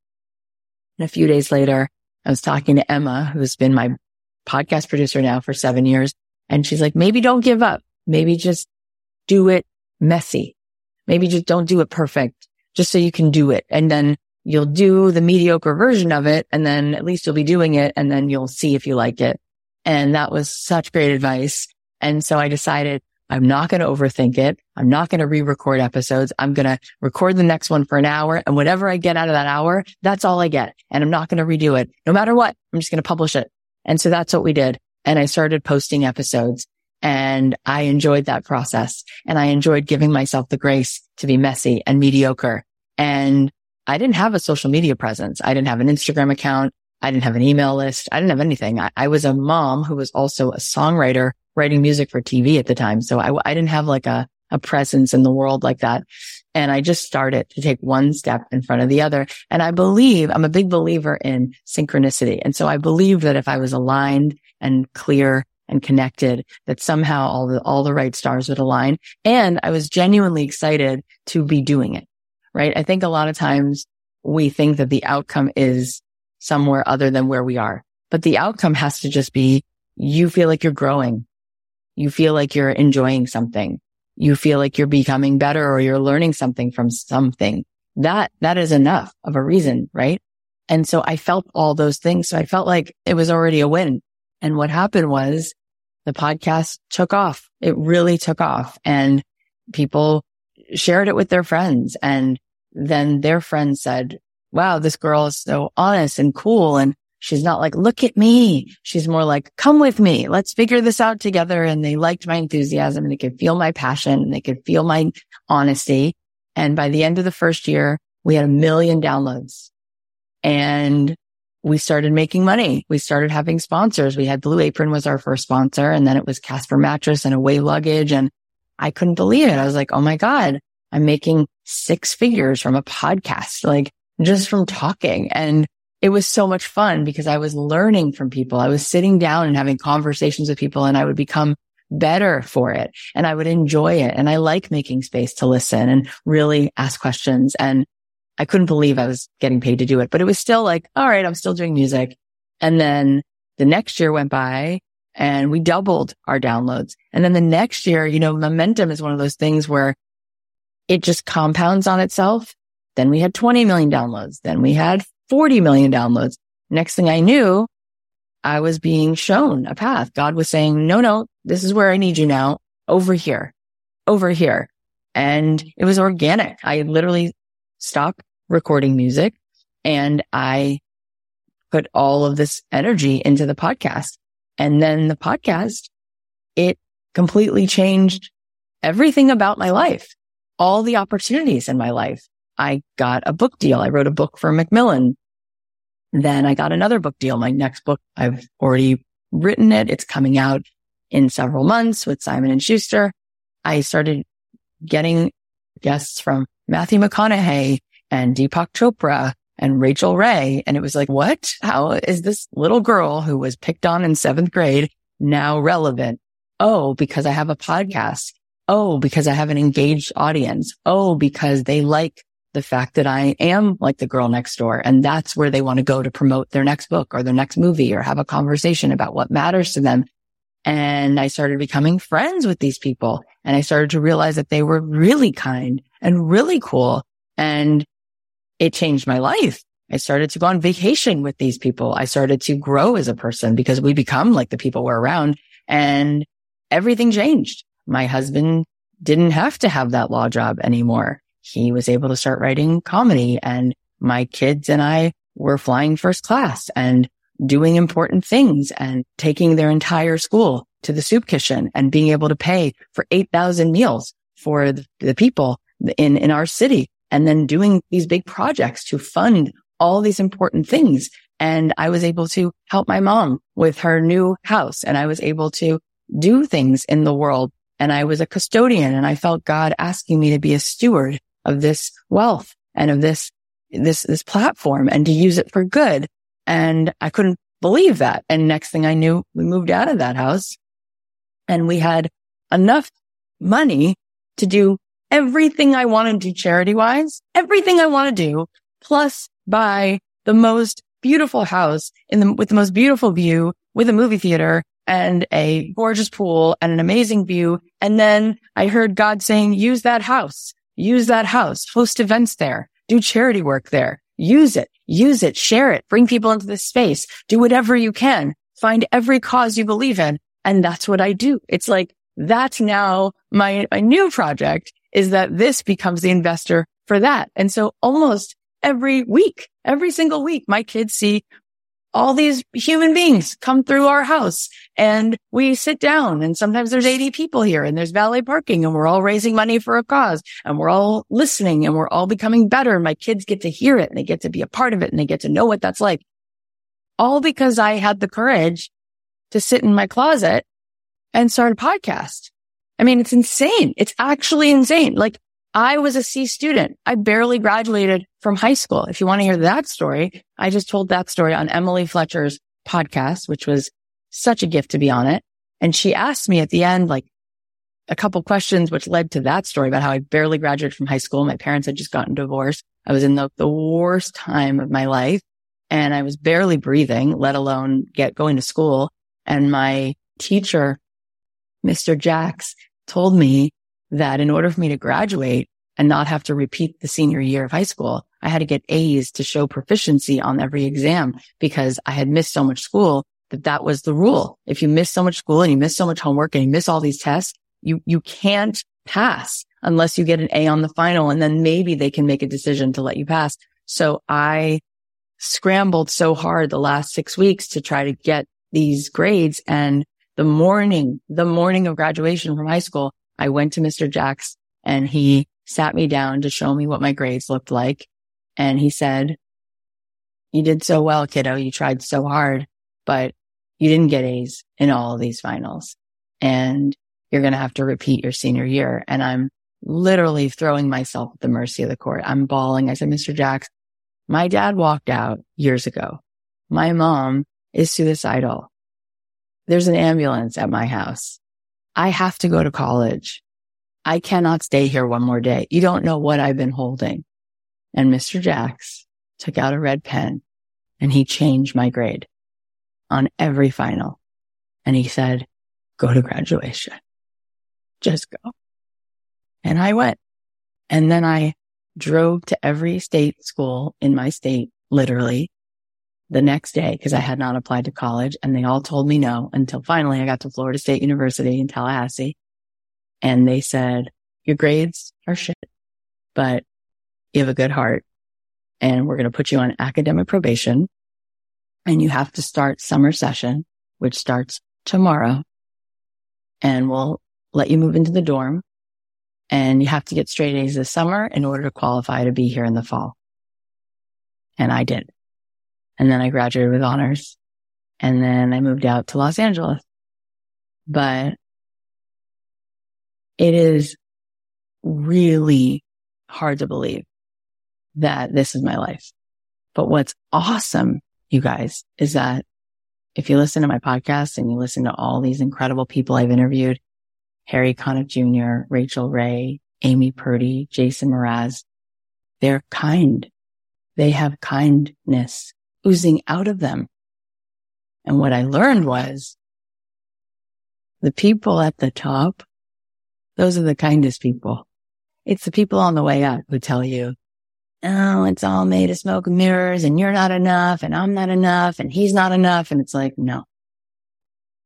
Speaker 2: And a few days later, I was talking to Emma, who's been my podcast producer now for seven years. And she's like, maybe don't give up. Maybe just do it messy. Maybe just don't do it perfect just so you can do it. And then you'll do the mediocre version of it. And then at least you'll be doing it. And then you'll see if you like it. And that was such great advice. And so I decided I'm not going to overthink it. I'm not going to re-record episodes. I'm going to record the next one for an hour and whatever I get out of that hour, that's all I get. And I'm not going to redo it no matter what. I'm just going to publish it. And so that's what we did. And I started posting episodes and I enjoyed that process and I enjoyed giving myself the grace to be messy and mediocre. And I didn't have a social media presence. I didn't have an Instagram account. I didn't have an email list. I didn't have anything. I, I was a mom who was also a songwriter writing music for TV at the time. So I, I didn't have like a, a presence in the world like that. And I just started to take one step in front of the other. And I believe I'm a big believer in synchronicity. And so I believe that if I was aligned and clear and connected, that somehow all the, all the right stars would align. And I was genuinely excited to be doing it. Right. I think a lot of times we think that the outcome is somewhere other than where we are, but the outcome has to just be you feel like you're growing. You feel like you're enjoying something. You feel like you're becoming better or you're learning something from something. That, that is enough of a reason, right? And so I felt all those things. So I felt like it was already a win. And what happened was the podcast took off. It really took off and people shared it with their friends. And then their friend said, wow, this girl is so honest and cool. And She's not like, look at me. She's more like, come with me. Let's figure this out together. And they liked my enthusiasm and they could feel my passion and they could feel my honesty. And by the end of the first year, we had a million downloads and we started making money. We started having sponsors. We had Blue Apron was our first sponsor and then it was Casper mattress and away luggage. And I couldn't believe it. I was like, Oh my God, I'm making six figures from a podcast, like just from talking. And it was so much fun because I was learning from people. I was sitting down and having conversations with people and I would become better for it and I would enjoy it. And I like making space to listen and really ask questions. And I couldn't believe I was getting paid to do it, but it was still like, all right, I'm still doing music. And then the next year went by and we doubled our downloads. And then the next year, you know, momentum is one of those things where it just compounds on itself. Then we had 20 million downloads. Then we had 40 million downloads. Next thing I knew, I was being shown a path. God was saying, no, no, this is where I need you now over here, over here. And it was organic. I literally stopped recording music and I put all of this energy into the podcast. And then the podcast, it completely changed everything about my life, all the opportunities in my life. I got a book deal. I wrote a book for Macmillan. Then I got another book deal. My next book, I've already written it. It's coming out in several months with Simon and Schuster. I started getting guests from Matthew McConaughey and Deepak Chopra and Rachael Ray. And it was like, what? How is this little girl who was picked on in seventh grade now relevant? Oh, because I have a podcast. Oh, because I have an engaged audience. Oh, because they like the fact that I am like the girl next door. And that's where they want to go to promote their next book or their next movie or have a conversation about what matters to them. And I started becoming friends with these people and I started to realize that they were really kind and really cool. And it changed my life. I started to go on vacation with these people. I started to grow as a person because we become like the people we're around and everything changed. My husband didn't have to have that law job anymore he was able to start writing comedy and my kids and I were flying first class and doing important things and taking their entire school to the soup kitchen and being able to pay for 8,000 meals for the, people in, in our city and then doing these big projects to fund all these important things. And I was able to help my mom with her new house and I was able to do things in the world and I was a custodian and I felt God asking me to be a steward of this wealth and of this, this, this platform and to use it for good. And I couldn't believe that. And next thing I knew, we moved out of that house and we had enough money to do everything I want to do charity wise, everything I want to do, plus buy the most beautiful house in the, with the most beautiful view with a movie theater and a gorgeous pool and an amazing view. And then I heard God saying, use that house, use that house, host events there, do charity work there, use it, use it, share it, bring people into this space, do whatever you can, find every cause you believe in. And that's what I do. It's like, that's now my, my new project is that this becomes the investor for that. And so almost every week, every single week, my kids see all these human beings come through our house and we sit down and sometimes there's 80 people here and there's valet parking and we're all raising money for a cause and we're all listening and we're all becoming better. And My kids get to hear it and they get to be a part of it and they get to know what that's like. All because I had the courage to sit in my closet and start a podcast. I mean, it's insane. It's actually insane. Like I was a C student. I barely graduated from high school. If you want to hear that story, I just told that story on Emily Fletcher's podcast, which was such a gift to be on it. And she asked me at the end, like a couple questions, which led to that story about how I barely graduated from high school. My parents had just gotten divorced. I was in the, the worst time of my life and I was barely breathing, let alone get going to school. And my teacher, Mr. Jacks, told me that in order for me to graduate and not have to repeat the senior year of high school, I had to get A's to show proficiency on every exam because I had missed so much school that that was the rule. If you miss so much school and you miss so much homework and you miss all these tests, you, you can't pass unless you get an A on the final. And then maybe they can make a decision to let you pass. So I scrambled so hard the last six weeks to try to get these grades. And the morning, the morning of graduation from high school, I went to Mr. Jacks and he sat me down to show me what my grades looked like. And he said, you did so well, kiddo. You tried so hard, but you didn't get A's in all of these finals and you're going to have to repeat your senior year. And I'm literally throwing myself at the mercy of the court. I'm bawling. I said, Mr. Jacks, my dad walked out years ago. My mom is suicidal. There's an ambulance at my house. I have to go to college. I cannot stay here one more day. You don't know what I've been holding. And Mr. Jacks took out a red pen and he changed my grade on every final. And he said, go to graduation. Just go. And I went. And then I drove to every state school in my state, literally the next day because I had not applied to college and they all told me no until finally I got to Florida State University in Tallahassee and they said, your grades are shit, but you have a good heart and we're going to put you on academic probation and you have to start summer session, which starts tomorrow and we'll let you move into the dorm and you have to get straight A's this summer in order to qualify to be here in the fall. And I did. And then I graduated with honors. And then I moved out to Los Angeles. But it is really hard to believe that this is my life. But what's awesome, you guys, is that if you listen to my podcast and you listen to all these incredible people I've interviewed, Harry Connick Jr., Rachael Ray, Amy Purdy, Jason Mraz, they're kind. They have kindness oozing out of them. And what I learned was the people at the top, those are the kindest people. It's the people on the way up who tell you, oh, it's all made of smoke and mirrors and you're not enough and I'm not enough and he's not enough. And it's like, no,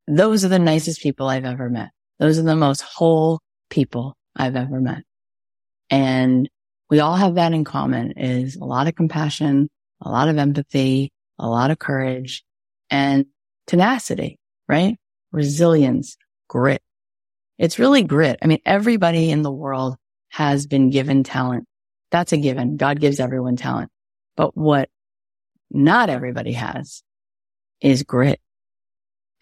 Speaker 2: those are the nicest people I've ever met. Those are the most whole people I've ever met. And we all have that in common is a lot of compassion, a lot of empathy, a lot of courage and tenacity, right? Resilience, grit. It's really grit. I mean, everybody in the world has been given talent. That's a given. God gives everyone talent. But what not everybody has is grit.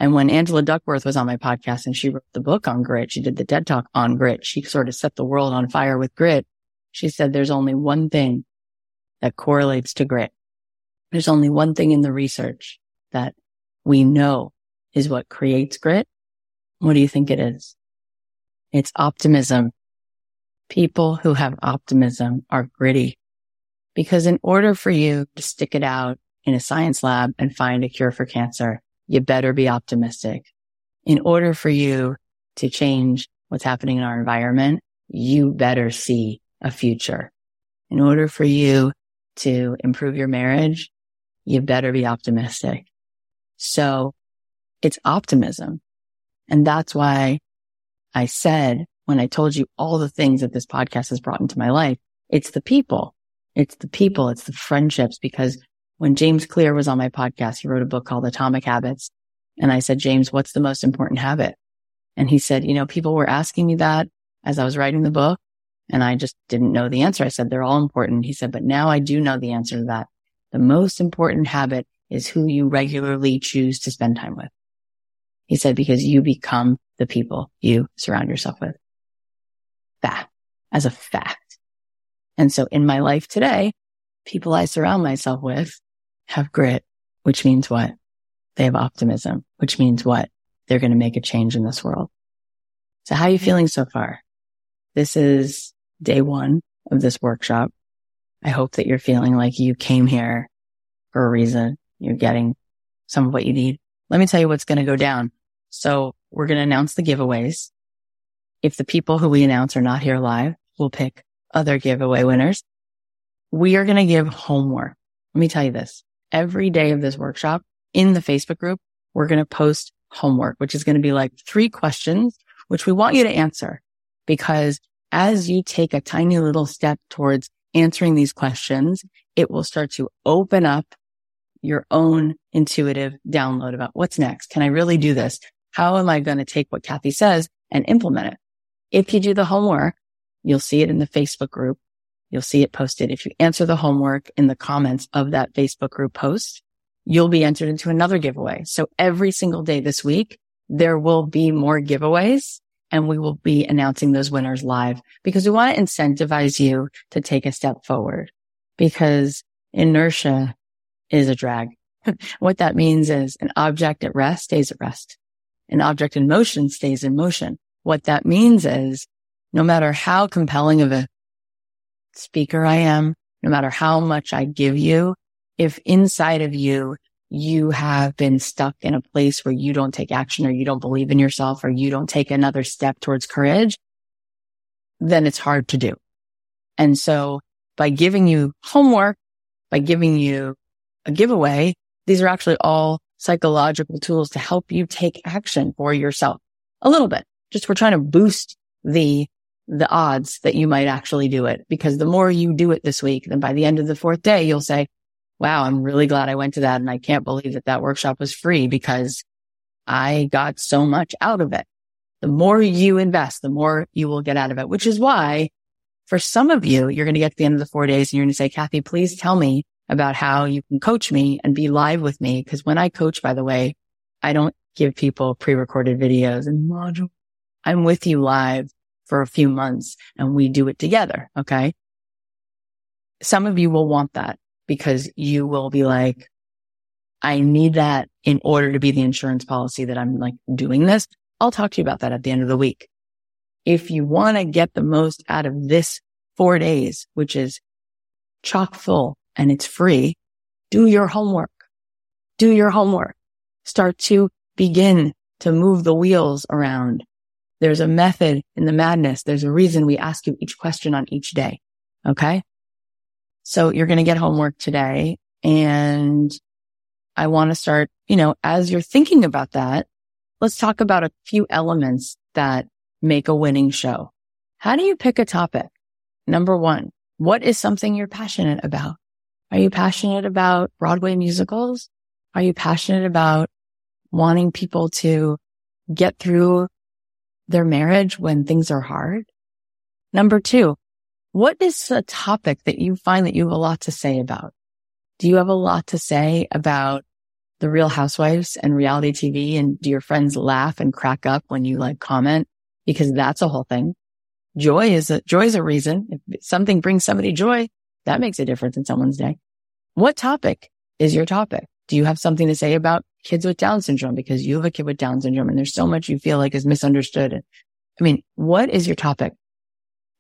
Speaker 2: And when Angela Duckworth was on my podcast and she wrote the book on grit, she did the TED talk on grit. She sort of set the world on fire with grit. She said there's only one thing that correlates to grit. There's only one thing in the research that we know is what creates grit. What do you think it is? It's optimism. People who have optimism are gritty because in order for you to stick it out in a science lab and find a cure for cancer, you better be optimistic. in order for you to change what's happening in our environment, you better see a future. In order for you to improve your marriage, you better be optimistic. So it's optimism. And that's why I said when I told you all the things that this podcast has brought into my life, it's the people. It's the people. It's the friendships because when James Clear was on my podcast, he wrote a book called Atomic Habits. And I said, James, what's the most important habit? And he said, you know, people were asking me that as I was writing the book and I just didn't know the answer. I said, they're all important. He said, but now I do know the answer to that. The most important habit is who you regularly choose to spend time with. He said, because you become the people you surround yourself with. Fact as a fact. And so in my life today, people I surround myself with have grit, which means what? They have optimism, which means what? They're going to make a change in this world. So how are you mm-hmm. feeling so far? This is day one of this workshop. I hope that you're feeling like you came here for a reason. You're getting some of what you need. Let me tell you what's going to go down. So we're going to announce the giveaways. If the people who we announce are not here live, we'll pick other giveaway winners. We are going to give homework. Let me tell you this. Every day of this workshop in the Facebook group, we're going to post homework, which is going to be like three questions, which we want you to answer because as you take a tiny little step towards answering these questions, it will start to open up your own intuitive download about what's next. Can I really do this? How am I going to take what Cathy says and implement it? If you do the homework, you'll see it in the Facebook group. You'll see it posted. If you answer the homework in the comments of that Facebook group post, you'll be entered into another giveaway. So every single day this week, there will be more giveaways and we will be announcing those winners live because we want to incentivize you to take a step forward because inertia is a drag. what that means is an object at rest stays at rest. An object in motion stays in motion. What that means is no matter how compelling of a speaker I am, no matter how much I give you, if inside of you, you have been stuck in a place where you don't take action or you don't believe in yourself or you don't take another step towards courage, then it's hard to do. And so by giving you homework, by giving you a giveaway, these are actually all psychological tools to help you take action for yourself a little bit. Just we're trying to boost the, the odds that you might actually do it because the more you do it this week, then by the end of the fourth day, you'll say, wow, I'm really glad I went to that. And I can't believe that that workshop was free because I got so much out of it. The more you invest, the more you will get out of it, which is why for some of you, you're going to get to the end of the four days and you're going to say, Cathy, please tell me about how you can coach me and be live with me. Cause when I coach, by the way, I don't give people pre-recorded videos and module. I'm with you live for a few months and we do it together. Okay. Some of you will want that because you will be like, I need that in order to be the insurance policy that I'm like doing this. I'll talk to you about that at the end of the week. If you want to get the most out of this four days, which is chock full and it's free, do your homework. Do your homework. Start to begin to move the wheels around. There's a method in the madness. There's a reason we ask you each question on each day. Okay. So you're going to get homework today and I want to start, you know, as you're thinking about that, let's talk about a few elements that make a winning show. How do you pick a topic? Number one, what is something you're passionate about? Are you passionate about Broadway musicals? Are you passionate about wanting people to get through their marriage when things are hard? Number two, what is a topic that you find that you have a lot to say about? Do you have a lot to say about the real housewives and reality TV? And do your friends laugh and crack up when you like comment? Because that's a whole thing. Joy is a, joy is a reason. If something brings somebody joy, that makes a difference in someone's day. What topic is your topic? Do you have something to say about kids with Down syndrome? Because you have a kid with Down syndrome and there's so much you feel like is misunderstood. I mean, what is your topic?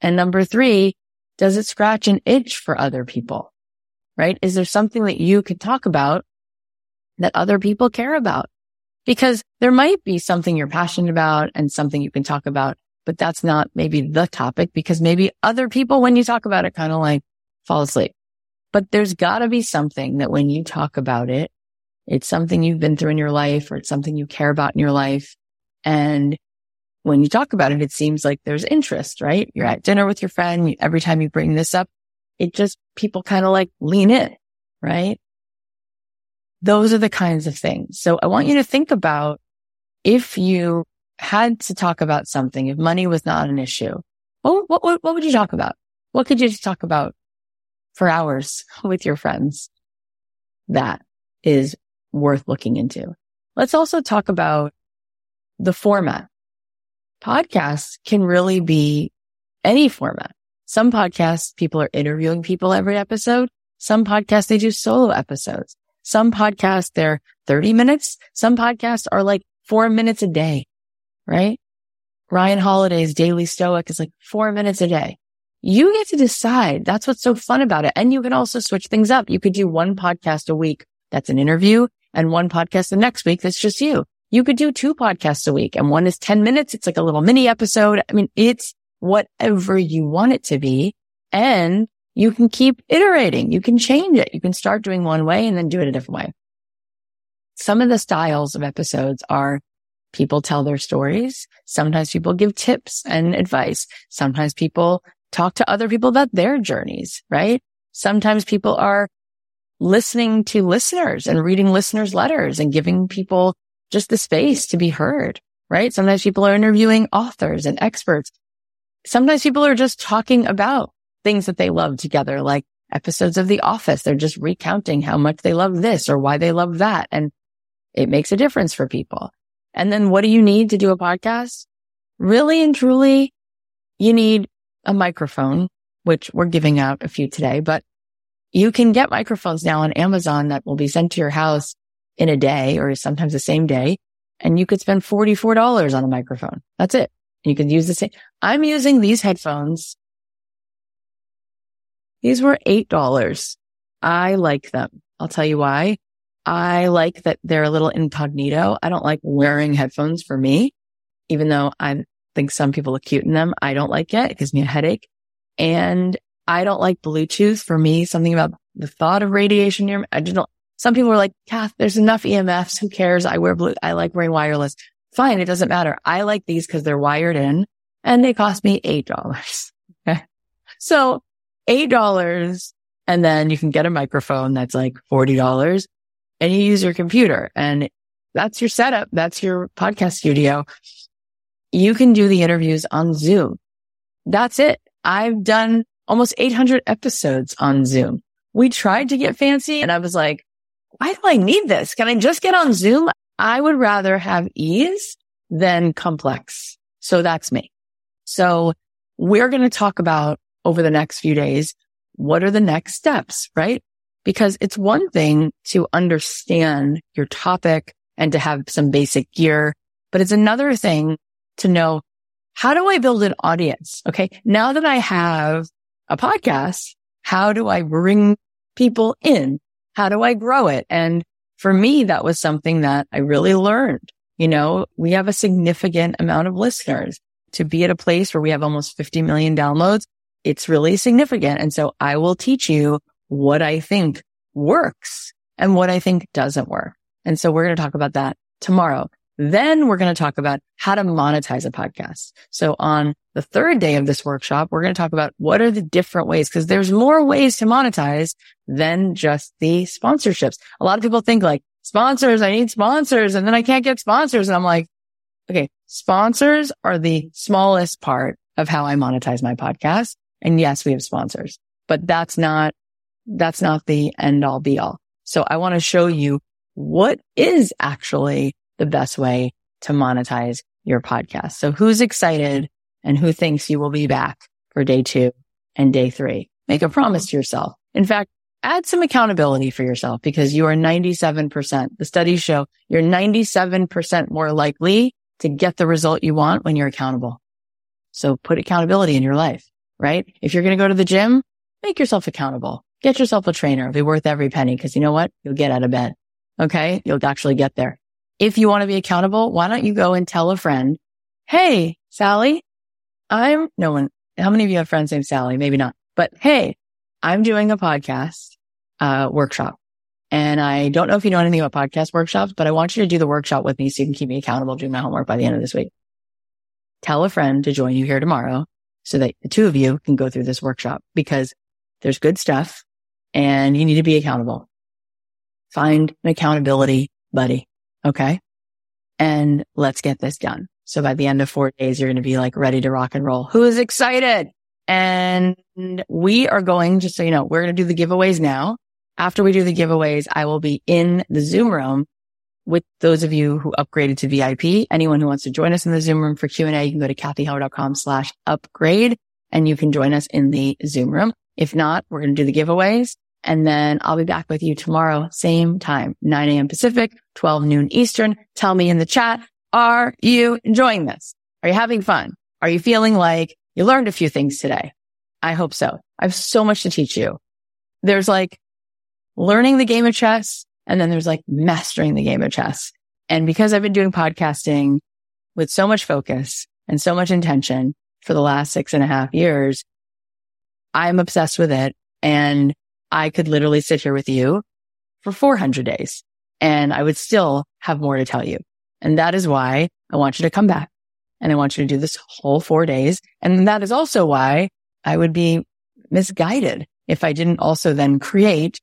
Speaker 2: And number three, does it scratch an itch for other people? Right? Is there something that you could talk about that other people care about? because there might be something you're passionate about and something you can talk about, but that's not maybe the topic because maybe other people, when you talk about it, kind of like fall asleep. But there's gotta be something that when you talk about it, it's something you've been through in your life or it's something you care about in your life. And when you talk about it, it seems like there's interest, right? You're mm-hmm. at dinner with your friend. Every time you bring this up, it just people kind of like lean in, right? Those are the kinds of things. So I want you to think about if you had to talk about something, if money was not an issue, what, what, what, would you talk about? What could you talk about for hours with your friends? That is worth looking into. Let's also talk about the format. Podcasts can really be any format. Some podcasts, people are interviewing people every episode. Some podcasts, they do solo episodes. Some podcasts, they're 30 minutes. Some podcasts are like four minutes a day, right? Ryan Holiday's Daily Stoic is like four minutes a day. You get to decide. That's what's so fun about it. And you can also switch things up. You could do one podcast a week. That's an interview and one podcast the next week. That's just you. You could do two podcasts a week and one is 10 minutes. It's like a little mini episode. I mean, it's whatever you want it to be. And you can keep iterating. You can change it. You can start doing one way and then do it a different way. Some of the styles of episodes are people tell their stories. Sometimes people give tips and advice. Sometimes people talk to other people about their journeys, right? Sometimes people are listening to listeners and reading listeners letters and giving people just the space to be heard, right? Sometimes people are interviewing authors and experts. Sometimes people are just talking about things that they love together, like episodes of The Office. They're just recounting how much they love this or why they love that. And it makes a difference for people. And then what do you need to do a podcast? Really and truly, you need a microphone, which we're giving out a few today, but you can get microphones now on Amazon that will be sent to your house in a day or sometimes the same day. And you could spend $44 on a microphone. That's it. You can use the same. I'm using these headphones these were $8. I like them. I'll tell you why. I like that they're a little incognito. I don't like wearing headphones for me, even though I think some people look cute in them. I don't like it. It gives me a headache. And I don't like Bluetooth for me. Something about the thought of radiation near me. I just don't. Some people are like, Kath, there's enough EMFs. Who cares? I wear blue. I like wearing wireless. Fine. It doesn't matter. I like these because they're wired in and they cost me $8. Okay. So $8 and then you can get a microphone that's like $40 and you use your computer and that's your setup. That's your podcast studio. You can do the interviews on Zoom. That's it. I've done almost 800 episodes on Zoom. We tried to get fancy and I was like, why do I need this? Can I just get on Zoom? I would rather have ease than complex. So that's me. So we're going to talk about over the next few days, what are the next steps, right? Because it's one thing to understand your topic and to have some basic gear, but it's another thing to know how do I build an audience? Okay. Now that I have a podcast, how do I bring people in? How do I grow it? And for me, that was something that I really learned. You know, we have a significant amount of listeners to be at a place where we have almost 50 million downloads it's really significant. And so I will teach you what I think works and what I think doesn't work. And so we're going to talk about that tomorrow. Then we're going to talk about how to monetize a podcast. So on the third day of this workshop, we're going to talk about what are the different ways because there's more ways to monetize than just the sponsorships. A lot of people think like sponsors, I need sponsors and then I can't get sponsors. And I'm like, okay, sponsors are the smallest part of how I monetize my podcast. And yes, we have sponsors, but that's not, that's not the end all be all. So I want to show you what is actually the best way to monetize your podcast. So who's excited and who thinks you will be back for day two and day three? Make a promise to yourself. In fact, add some accountability for yourself because you are 97%. The studies show you're 97% more likely to get the result you want when you're accountable. So put accountability in your life right? If you're going to go to the gym, make yourself accountable. Get yourself a trainer. It'll be worth every penny because you know what? You'll get out of bed. Okay. You'll actually get there. If you want to be accountable, why don't you go and tell a friend, Hey, Sally, I'm no one. How many of you have friends named Sally? Maybe not, but Hey, I'm doing a podcast, uh, workshop and I don't know if you know anything about podcast workshops, but I want you to do the workshop with me so you can keep me accountable doing my homework by the end of this week. Tell a friend to join you here tomorrow so that the two of you can go through this workshop because there's good stuff and you need to be accountable. Find an accountability buddy. Okay. And let's get this done. So by the end of four days, you're going to be like ready to rock and roll. Who is excited? And we are going, just so you know, we're going to do the giveaways now. After we do the giveaways, I will be in the Zoom room with those of you who upgraded to VIP. Anyone who wants to join us in the Zoom room for Q&A, you can go to cathyheller.com slash upgrade and you can join us in the Zoom room. If not, we're going to do the giveaways and then I'll be back with you tomorrow, same time, 9 a.m. Pacific, 12 noon Eastern. Tell me in the chat, are you enjoying this? Are you having fun? Are you feeling like you learned a few things today? I hope so. I have so much to teach you. There's like learning the game of chess and then there's like mastering the game of chess. And because I've been doing podcasting with so much focus and so much intention for the last six and a half years, I'm obsessed with it. And I could literally sit here with you for 400 days and I would still have more to tell you. And that is why I want you to come back and I want you to do this whole four days. And that is also why I would be misguided if I didn't also then create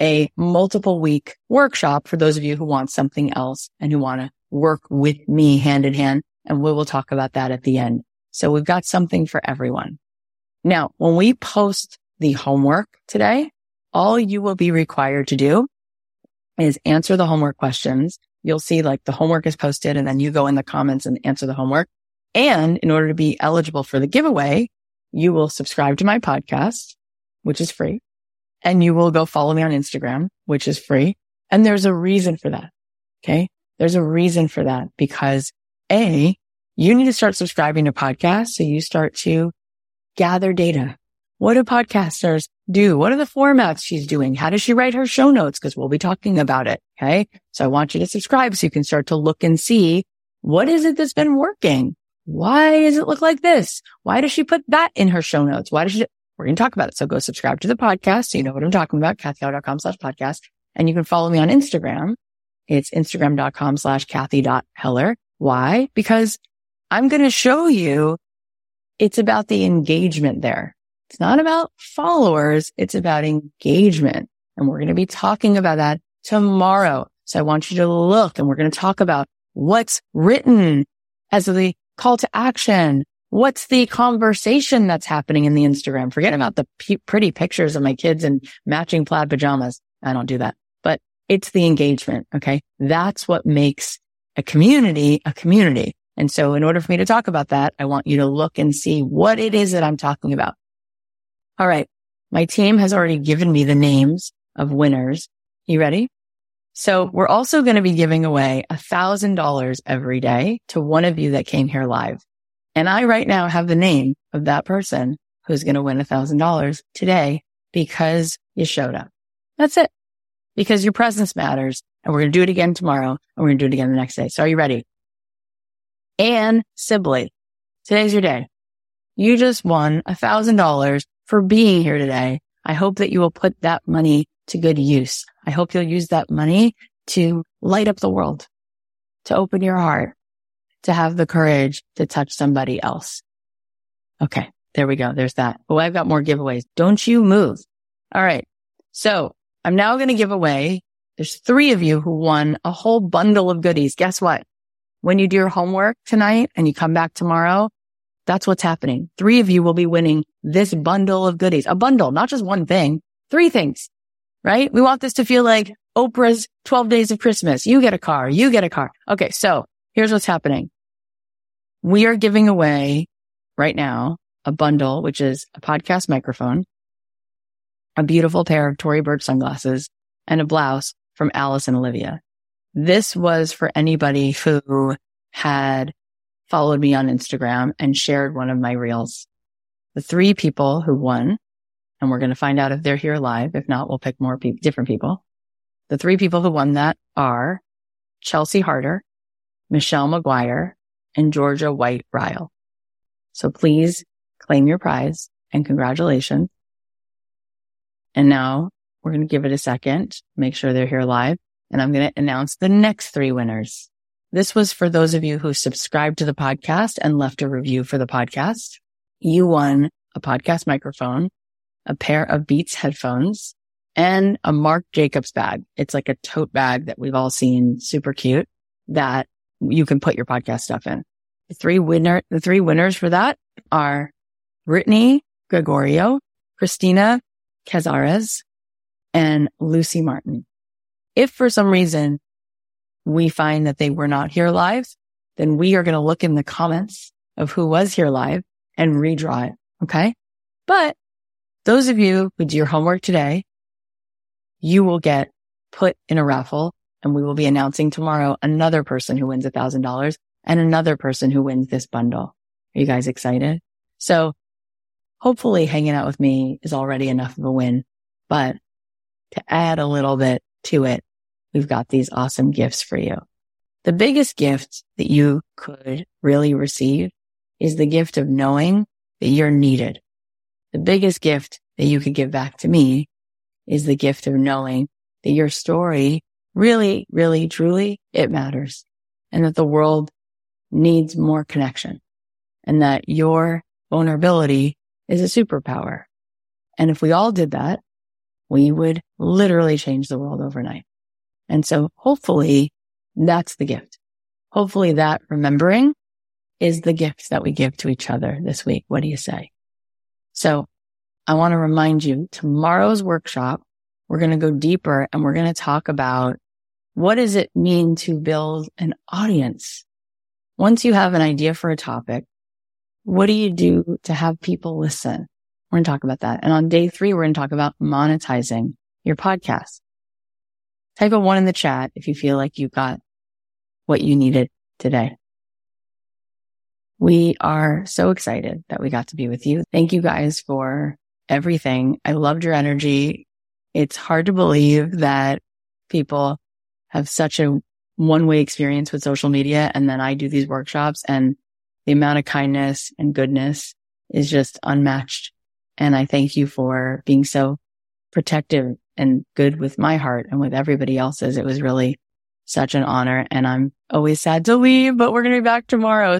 Speaker 2: a multiple week workshop for those of you who want something else and who want to work with me hand in hand. And we will talk about that at the end. So we've got something for everyone. Now, when we post the homework today, all you will be required to do is answer the homework questions. You'll see like the homework is posted and then you go in the comments and answer the homework. And in order to be eligible for the giveaway, you will subscribe to my podcast, which is free and you will go follow me on Instagram, which is free. And there's a reason for that. Okay. There's a reason for that because A, you need to start subscribing to podcasts. So you start to gather data. What do podcasters do? What are the formats she's doing? How does she write her show notes? Cause we'll be talking about it. Okay. So I want you to subscribe so you can start to look and see what is it that's been working? Why does it look like this? Why does she put that in her show notes? Why does she, we're going to talk about it. So go subscribe to the podcast. So you know what I'm talking about, cathyheller.com slash podcast. And you can follow me on Instagram. It's instagram.com slash cathy.heller. Why? Because I'm going to show you it's about the engagement there. It's not about followers. It's about engagement. And we're going to be talking about that tomorrow. So I want you to look and we're going to talk about what's written as the call to action, What's the conversation that's happening in the Instagram? Forget about the p- pretty pictures of my kids in matching plaid pajamas. I don't do that, but it's the engagement. Okay. That's what makes a community a community. And so in order for me to talk about that, I want you to look and see what it is that I'm talking about. All right. My team has already given me the names of winners. You ready? So we're also going to be giving away a thousand dollars every day to one of you that came here live. And I right now have the name of that person who's going to win a thousand dollars today because you showed up. That's it. Because your presence matters. And we're going to do it again tomorrow and we're going to do it again the next day. So are you ready? Anne Sibley. Today's your day. You just won a thousand dollars for being here today. I hope that you will put that money to good use. I hope you'll use that money to light up the world, to open your heart, to have the courage to touch somebody else. Okay. There we go. There's that. Oh, I've got more giveaways. Don't you move. All right. So I'm now going to give away. There's three of you who won a whole bundle of goodies. Guess what? When you do your homework tonight and you come back tomorrow, that's what's happening. Three of you will be winning this bundle of goodies, a bundle, not just one thing, three things, right? We want this to feel like Oprah's 12 days of Christmas. You get a car. You get a car. Okay. So here's what's happening. We are giving away right now a bundle, which is a podcast microphone, a beautiful pair of Tory Burch sunglasses and a blouse from Alice and Olivia. This was for anybody who had followed me on Instagram and shared one of my reels. The three people who won, and we're going to find out if they're here live. If not, we'll pick more people, different people. The three people who won that are Chelsea Harder, Michelle McGuire, and Georgia White Ryle. So please claim your prize and congratulations. And now we're going to give it a second, make sure they're here live, and I'm going to announce the next three winners. This was for those of you who subscribed to the podcast and left a review for the podcast. You won a podcast microphone, a pair of Beats headphones, and a Marc Jacobs bag. It's like a tote bag that we've all seen, super cute, that you can put your podcast stuff in. The three winner, the three winners for that are Brittany Gregorio, Christina Cazares, and Lucy Martin. If for some reason we find that they were not here live, then we are going to look in the comments of who was here live and redraw it. Okay. But those of you who do your homework today, you will get put in a raffle and we will be announcing tomorrow another person who wins a thousand dollars and another person who wins this bundle. Are you guys excited? So hopefully hanging out with me is already enough of a win, but to add a little bit to it, we've got these awesome gifts for you. The biggest gift that you could really receive is the gift of knowing that you're needed. The biggest gift that you could give back to me is the gift of knowing that your story really, really, truly, it matters and that the world needs more connection and that your vulnerability is a superpower. And if we all did that, we would literally change the world overnight. And so hopefully that's the gift. Hopefully that remembering is the gift that we give to each other this week. What do you say? So I want to remind you tomorrow's workshop, we're going to go deeper and we're going to talk about what does it mean to build an audience? Once you have an idea for a topic, what do you do to have people listen? We're going to talk about that. And on day three, we're going to talk about monetizing your podcast. Type a one in the chat if you feel like you got what you needed today. We are so excited that we got to be with you. Thank you guys for everything. I loved your energy. It's hard to believe that people have such a one way experience with social media. And then I do these workshops and the amount of kindness and goodness is just unmatched. And I thank you for being so protective and good with my heart and with everybody else's. It was really such an honor. And I'm always sad to leave, but we're going to be back tomorrow.